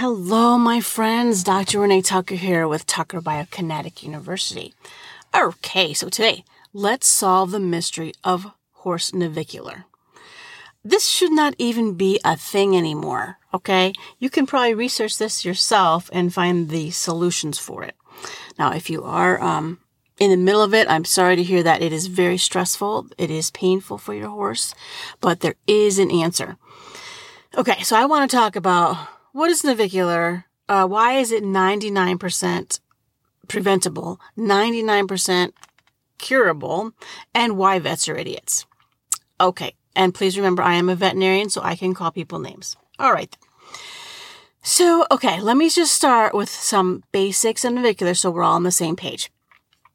Hello, my friends. Dr. Renee Tucker here with Tucker Biokinetic University. Okay, so today, let's solve the mystery of horse navicular. This should not even be a thing anymore, okay? You can probably research this yourself and find the solutions for it. Now, if you are um, in the middle of it, I'm sorry to hear that it is very stressful. It is painful for your horse, but there is an answer. Okay, so I want to talk about what is navicular? Uh, why is it 99% preventable, 99% curable, and why vets are idiots? Okay. And please remember, I am a veterinarian, so I can call people names. All right. So, okay, let me just start with some basics of navicular so we're all on the same page.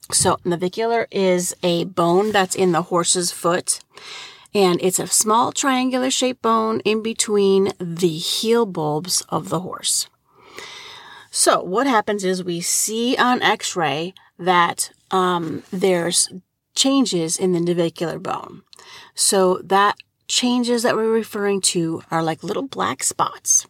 So, navicular is a bone that's in the horse's foot and it's a small triangular shaped bone in between the heel bulbs of the horse. So what happens is we see on x-ray that um, there's changes in the navicular bone. So that changes that we're referring to are like little black spots.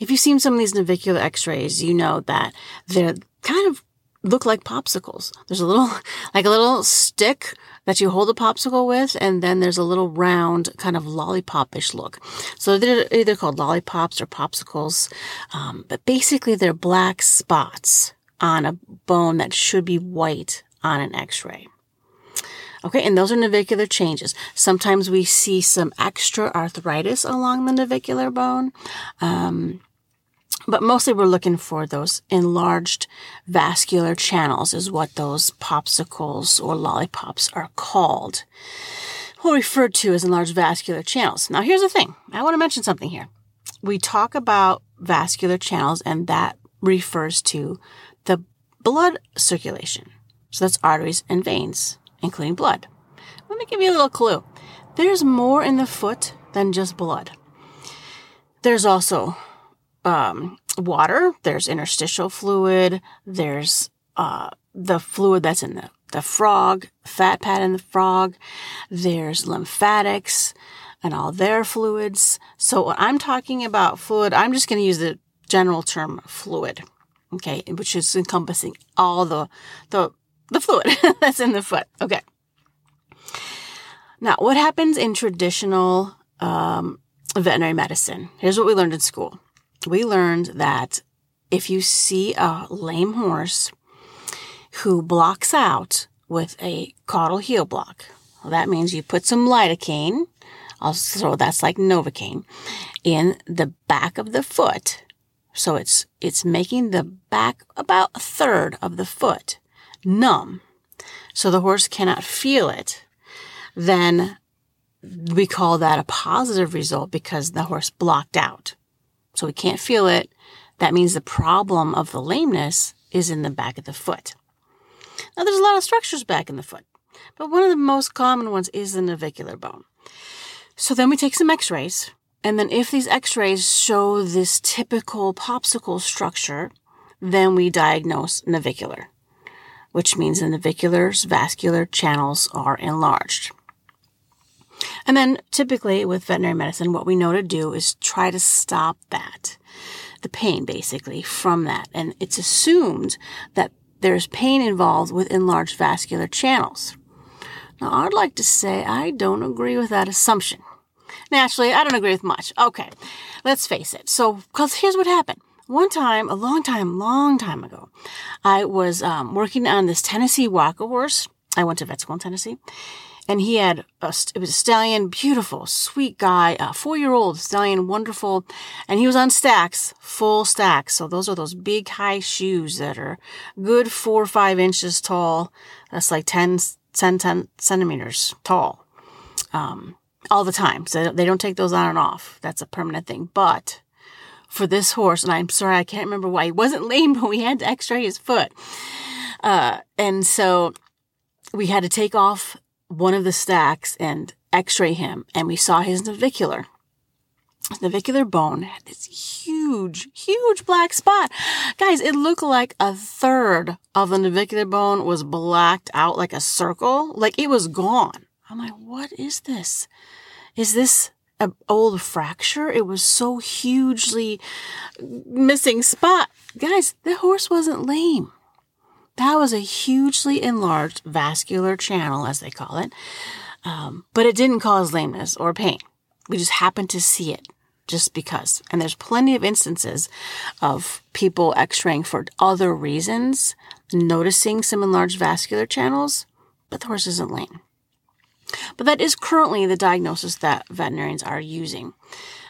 If you've seen some of these navicular x-rays, you know that they're kind of look like popsicles. There's a little, like a little stick that you hold a popsicle with, and then there's a little round kind of lollipop-ish look. So they're either called lollipops or popsicles, um, but basically they're black spots on a bone that should be white on an x-ray. Okay, and those are navicular changes. Sometimes we see some extra arthritis along the navicular bone. Um, but mostly we're looking for those enlarged vascular channels is what those popsicles or lollipops are called. Or referred to as enlarged vascular channels. Now here's the thing. I want to mention something here. We talk about vascular channels and that refers to the blood circulation. So that's arteries and veins, including blood. Let me give you a little clue. There's more in the foot than just blood. There's also um, water, there's interstitial fluid, there's uh, the fluid that's in the, the frog, fat pad in the frog, there's lymphatics and all their fluids. So when I'm talking about fluid, I'm just going to use the general term fluid, okay, which is encompassing all the, the, the fluid that's in the foot. Okay. Now, what happens in traditional um, veterinary medicine? Here's what we learned in school we learned that if you see a lame horse who blocks out with a caudal heel block, well, that means you put some lidocaine, also that's like novocaine, in the back of the foot. So it's it's making the back about a third of the foot numb, so the horse cannot feel it. Then we call that a positive result because the horse blocked out so we can't feel it. That means the problem of the lameness is in the back of the foot. Now, there's a lot of structures back in the foot, but one of the most common ones is the navicular bone. So then we take some x rays, and then if these x rays show this typical popsicle structure, then we diagnose navicular, which means the navicular's vascular channels are enlarged. And then typically with veterinary medicine, what we know to do is try to stop that, the pain basically from that. And it's assumed that there's pain involved with enlarged vascular channels. Now, I'd like to say I don't agree with that assumption. Naturally, I don't agree with much. Okay, let's face it. So, because here's what happened. One time, a long time, long time ago, I was um, working on this Tennessee Walker horse. I went to vet school in Tennessee and he had a, it was a stallion, beautiful, sweet guy, a four year old stallion, wonderful. And he was on stacks, full stacks. So those are those big high shoes that are good four or five inches tall. That's like 10, 10, 10 centimeters tall. Um, all the time. So they don't take those on and off. That's a permanent thing. But for this horse, and I'm sorry, I can't remember why he wasn't lame, but we had to x-ray his foot. Uh, and so we had to take off one of the stacks and x-ray him and we saw his navicular. His navicular bone had this huge, huge black spot. Guys, it looked like a third of the navicular bone was blacked out like a circle. Like it was gone. I'm like, what is this? Is this an old fracture. It was so hugely missing spot. Guys, the horse wasn't lame. That was a hugely enlarged vascular channel, as they call it. Um, but it didn't cause lameness or pain. We just happened to see it just because. And there's plenty of instances of people x-raying for other reasons, noticing some enlarged vascular channels, but the horse isn't lame. But that is currently the diagnosis that veterinarians are using.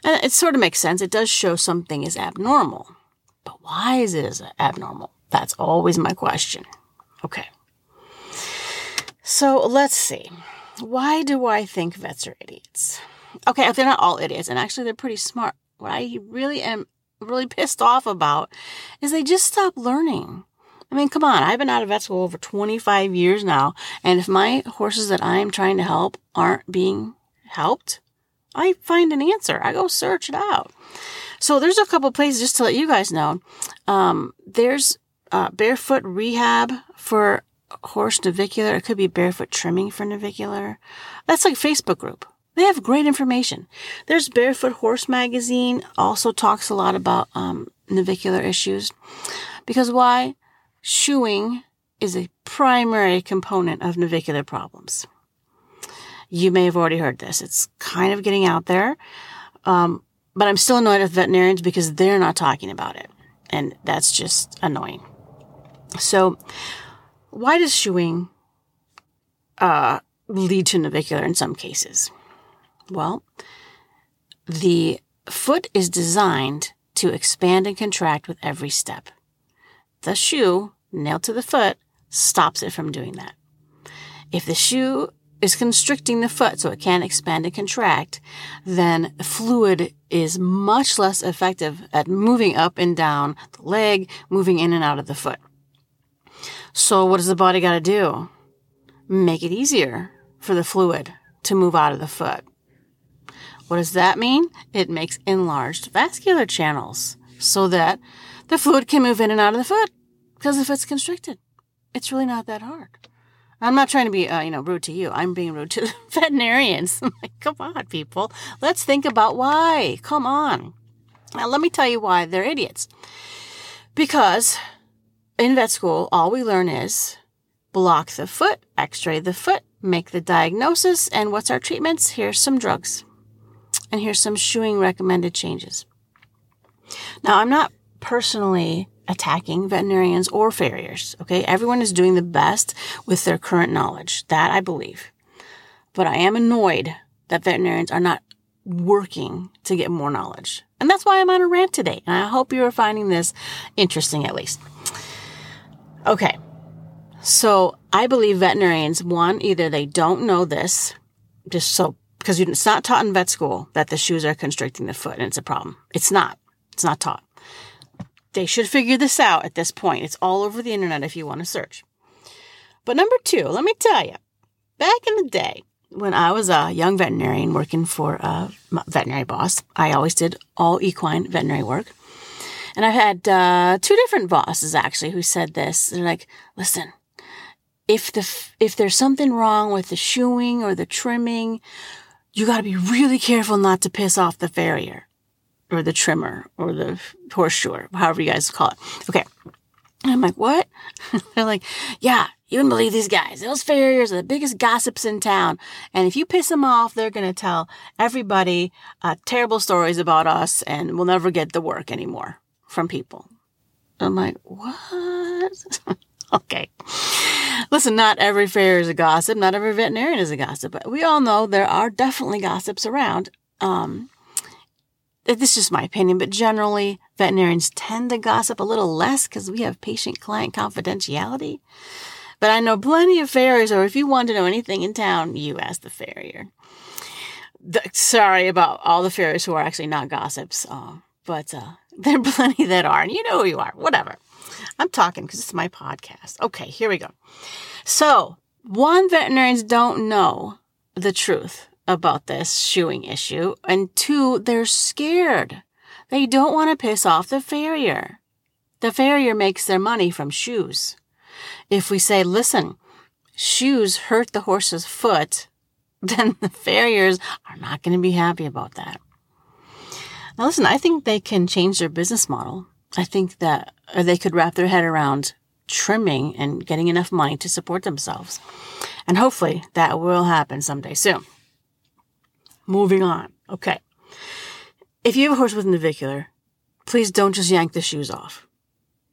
And it sort of makes sense. It does show something is abnormal. But why is it abnormal? That's always my question. Okay. So let's see. Why do I think vets are idiots? Okay, they're not all idiots, and actually they're pretty smart. What I really am really pissed off about is they just stop learning. I mean, come on, I've been out of vet school over 25 years now, and if my horses that I'm trying to help aren't being helped, I find an answer. I go search it out. So there's a couple places just to let you guys know. Um, there's uh, barefoot rehab for horse navicular. It could be barefoot trimming for navicular. That's like Facebook group. They have great information. There's Barefoot Horse Magazine, also talks a lot about um, navicular issues. Because why? Shoeing is a primary component of navicular problems. You may have already heard this. It's kind of getting out there. Um, but I'm still annoyed with veterinarians because they're not talking about it. And that's just annoying. So, why does shoeing uh, lead to navicular in some cases? Well, the foot is designed to expand and contract with every step. The shoe, nailed to the foot, stops it from doing that. If the shoe is constricting the foot so it can't expand and contract, then fluid is much less effective at moving up and down the leg, moving in and out of the foot. So, what does the body got to do? Make it easier for the fluid to move out of the foot. What does that mean? It makes enlarged vascular channels so that the fluid can move in and out of the foot. Because if it's constricted, it's really not that hard. I'm not trying to be, uh, you know, rude to you. I'm being rude to veterinarians. like, come on, people. Let's think about why. Come on. Now, let me tell you why they're idiots. Because in vet school, all we learn is block the foot, x-ray the foot, make the diagnosis, and what's our treatments? Here's some drugs. And here's some shoeing recommended changes. Now, I'm not personally attacking veterinarians or farriers. Okay. Everyone is doing the best with their current knowledge. That I believe. But I am annoyed that veterinarians are not working to get more knowledge. And that's why I'm on a rant today. And I hope you are finding this interesting at least. Okay. So I believe veterinarians, one, either they don't know this, just so because it's not taught in vet school that the shoes are constricting the foot and it's a problem. It's not. It's not taught. They should figure this out at this point. It's all over the internet if you want to search. But number two, let me tell you, back in the day when I was a young veterinarian working for a veterinary boss, I always did all equine veterinary work. And I've had uh, two different bosses actually who said this. They're like, listen, if the if there's something wrong with the shoeing or the trimming you got to be really careful not to piss off the farrier or the trimmer or the horseshoer, however you guys call it. Okay. And I'm like, what? They're like, yeah, you wouldn't believe these guys. Those farriers are the biggest gossips in town. And if you piss them off, they're going to tell everybody uh, terrible stories about us and we'll never get the work anymore from people. I'm like, what? okay. Listen, not every fair is a gossip. Not every veterinarian is a gossip. But we all know there are definitely gossips around. Um, this is just my opinion, but generally veterinarians tend to gossip a little less because we have patient-client confidentiality. But I know plenty of farriers, or if you want to know anything in town, you ask the farrier. The, sorry about all the farriers who are actually not gossips, uh, but uh, there are plenty that are, and you know who you are. Whatever. I'm talking because it's my podcast. Okay, here we go. So, one, veterinarians don't know the truth about this shoeing issue, and two, they're scared. They don't want to piss off the farrier. The farrier makes their money from shoes. If we say, listen, shoes hurt the horse's foot, then the farriers are not going to be happy about that. Now, listen, I think they can change their business model. I think that or they could wrap their head around trimming and getting enough money to support themselves. And hopefully that will happen someday soon. Moving on. Okay. If you have a horse with navicular, please don't just yank the shoes off.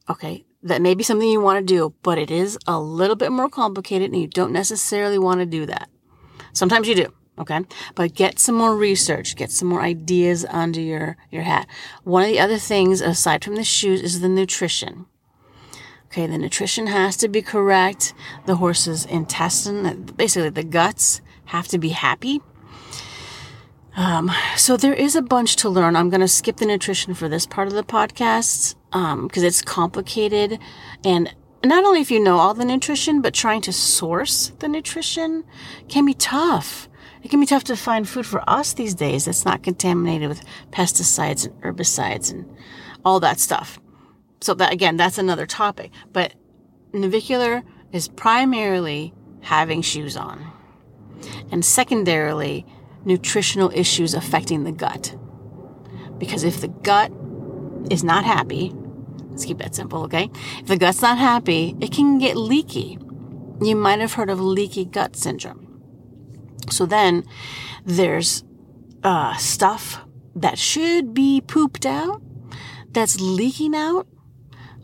Okay. That may be something you want to do, but it is a little bit more complicated and you don't necessarily want to do that. Sometimes you do. Okay. But get some more research, get some more ideas under your, your hat. One of the other things aside from the shoes is the nutrition. Okay. The nutrition has to be correct. The horse's intestine, basically the guts have to be happy. Um, so there is a bunch to learn. I'm going to skip the nutrition for this part of the podcast because um, it's complicated and not only if you know all the nutrition, but trying to source the nutrition can be tough. It can be tough to find food for us these days that's not contaminated with pesticides and herbicides and all that stuff. So that again, that's another topic. But navicular is primarily having shoes on. And secondarily, nutritional issues affecting the gut. Because if the gut is not happy, let's keep that simple, okay? If the gut's not happy, it can get leaky. You might have heard of leaky gut syndrome. So then there's uh, stuff that should be pooped out that's leaking out.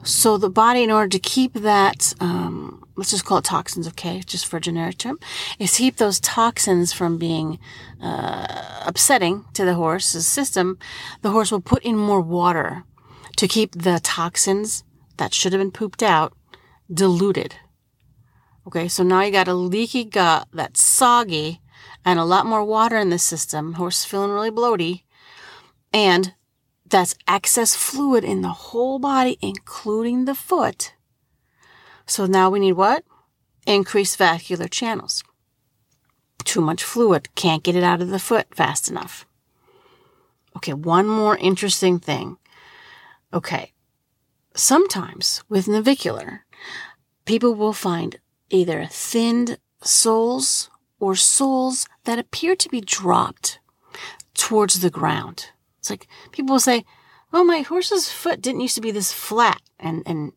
So the body, in order to keep that, um, let's just call it toxins, okay, just for a generic term, is keep those toxins from being uh, upsetting to the horse's system. The horse will put in more water to keep the toxins that should have been pooped out diluted. Okay, so now you got a leaky gut that's soggy and a lot more water in the system. Horse feeling really bloaty. And that's excess fluid in the whole body, including the foot. So now we need what? Increased vascular channels. Too much fluid. Can't get it out of the foot fast enough. Okay, one more interesting thing. Okay, sometimes with navicular, people will find either thinned soles or soles that appear to be dropped towards the ground. It's like people will say, Oh, my horse's foot didn't used to be this flat and, and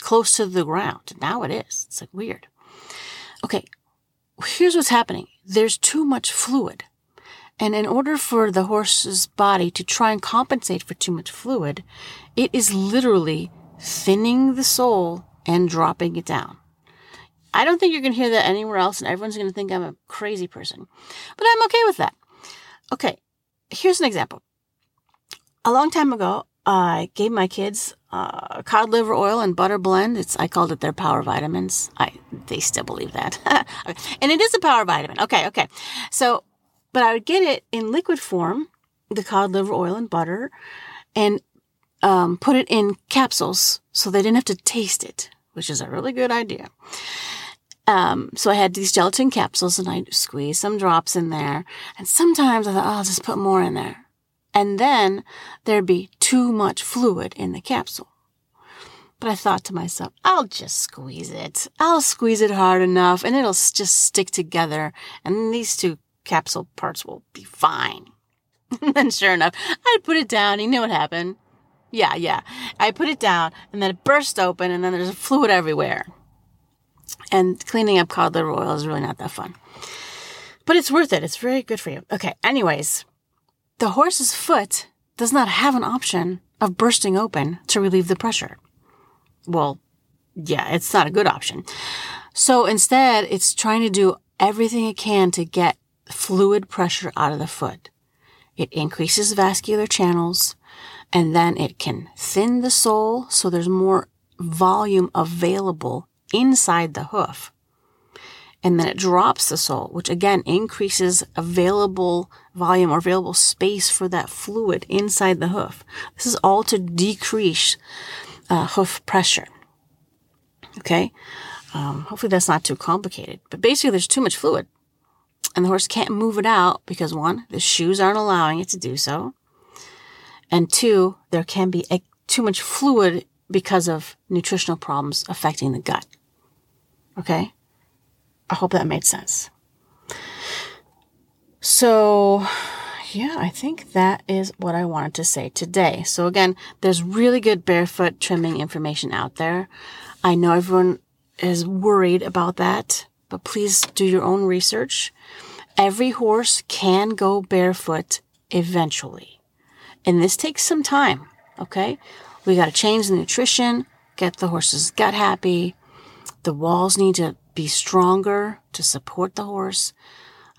close to the ground. Now it is. It's like weird. Okay. Here's what's happening. There's too much fluid. And in order for the horse's body to try and compensate for too much fluid, it is literally thinning the sole and dropping it down. I don't think you're going to hear that anywhere else, and everyone's going to think I'm a crazy person. But I'm okay with that. Okay, here's an example. A long time ago, I gave my kids uh, cod liver oil and butter blend. It's I called it their power vitamins. I they still believe that, and it is a power vitamin. Okay, okay. So, but I would get it in liquid form, the cod liver oil and butter, and um, put it in capsules so they didn't have to taste it, which is a really good idea. Um, so I had these gelatin capsules and I squeezed some drops in there. And sometimes I thought, oh, I'll just put more in there. And then there'd be too much fluid in the capsule. But I thought to myself, I'll just squeeze it. I'll squeeze it hard enough and it'll just stick together. And these two capsule parts will be fine. and then sure enough, I put it down. You know what happened? Yeah, yeah. I put it down and then it burst open and then there's fluid everywhere. And cleaning up cod liver oil is really not that fun. But it's worth it. It's very good for you. Okay, anyways, the horse's foot does not have an option of bursting open to relieve the pressure. Well, yeah, it's not a good option. So instead, it's trying to do everything it can to get fluid pressure out of the foot. It increases vascular channels and then it can thin the sole so there's more volume available inside the hoof. And then it drops the sole, which again increases available volume or available space for that fluid inside the hoof. This is all to decrease uh, hoof pressure. Okay. Um, hopefully that's not too complicated, but basically there's too much fluid and the horse can't move it out because one, the shoes aren't allowing it to do so. And two, there can be a, too much fluid because of nutritional problems affecting the gut. Okay? I hope that made sense. So, yeah, I think that is what I wanted to say today. So again, there's really good barefoot trimming information out there. I know everyone is worried about that, but please do your own research. Every horse can go barefoot eventually. And this takes some time, okay? We got to change the nutrition, get the horse's gut happy. The walls need to be stronger to support the horse.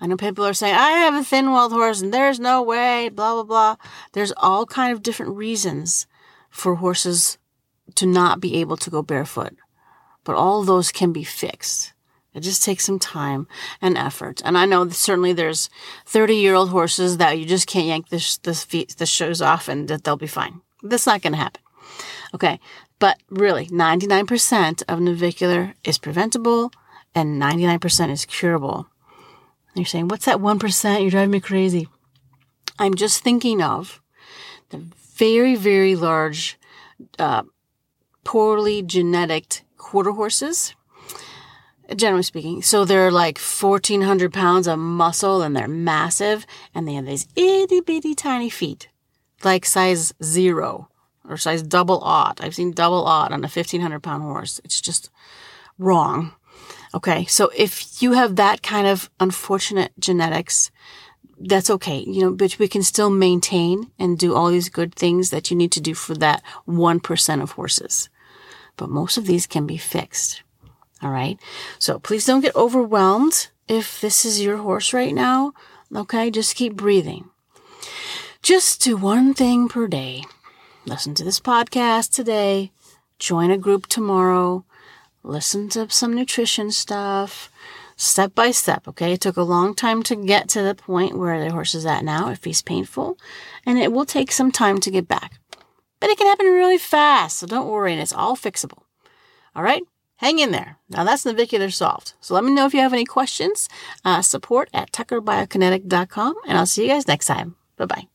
I know people are saying, I have a thin walled horse and there's no way, blah, blah, blah. There's all kind of different reasons for horses to not be able to go barefoot. But all those can be fixed. It just takes some time and effort. And I know certainly there's 30 year old horses that you just can't yank the, the feet, the shoes off and that they'll be fine. That's not going to happen. Okay. But really, 99% of navicular is preventable and 99% is curable. You're saying, what's that 1%? You're driving me crazy. I'm just thinking of the very, very large, uh, poorly genetic quarter horses generally speaking. So they're like 1400 pounds of muscle and they're massive and they have these itty bitty tiny feet, like size zero or size double odd. I've seen double odd on a 1500 pound horse. It's just wrong. Okay. So if you have that kind of unfortunate genetics, that's okay. You know, but we can still maintain and do all these good things that you need to do for that 1% of horses. But most of these can be fixed. All right. So please don't get overwhelmed if this is your horse right now. Okay. Just keep breathing. Just do one thing per day. Listen to this podcast today. Join a group tomorrow. Listen to some nutrition stuff step by step. Okay. It took a long time to get to the point where the horse is at now if he's painful, and it will take some time to get back. But it can happen really fast. So don't worry. And it's all fixable. All right. Hang in there. Now that's navicular solved. So let me know if you have any questions. Uh, support at tuckerbiokinetic.com and I'll see you guys next time. Bye bye.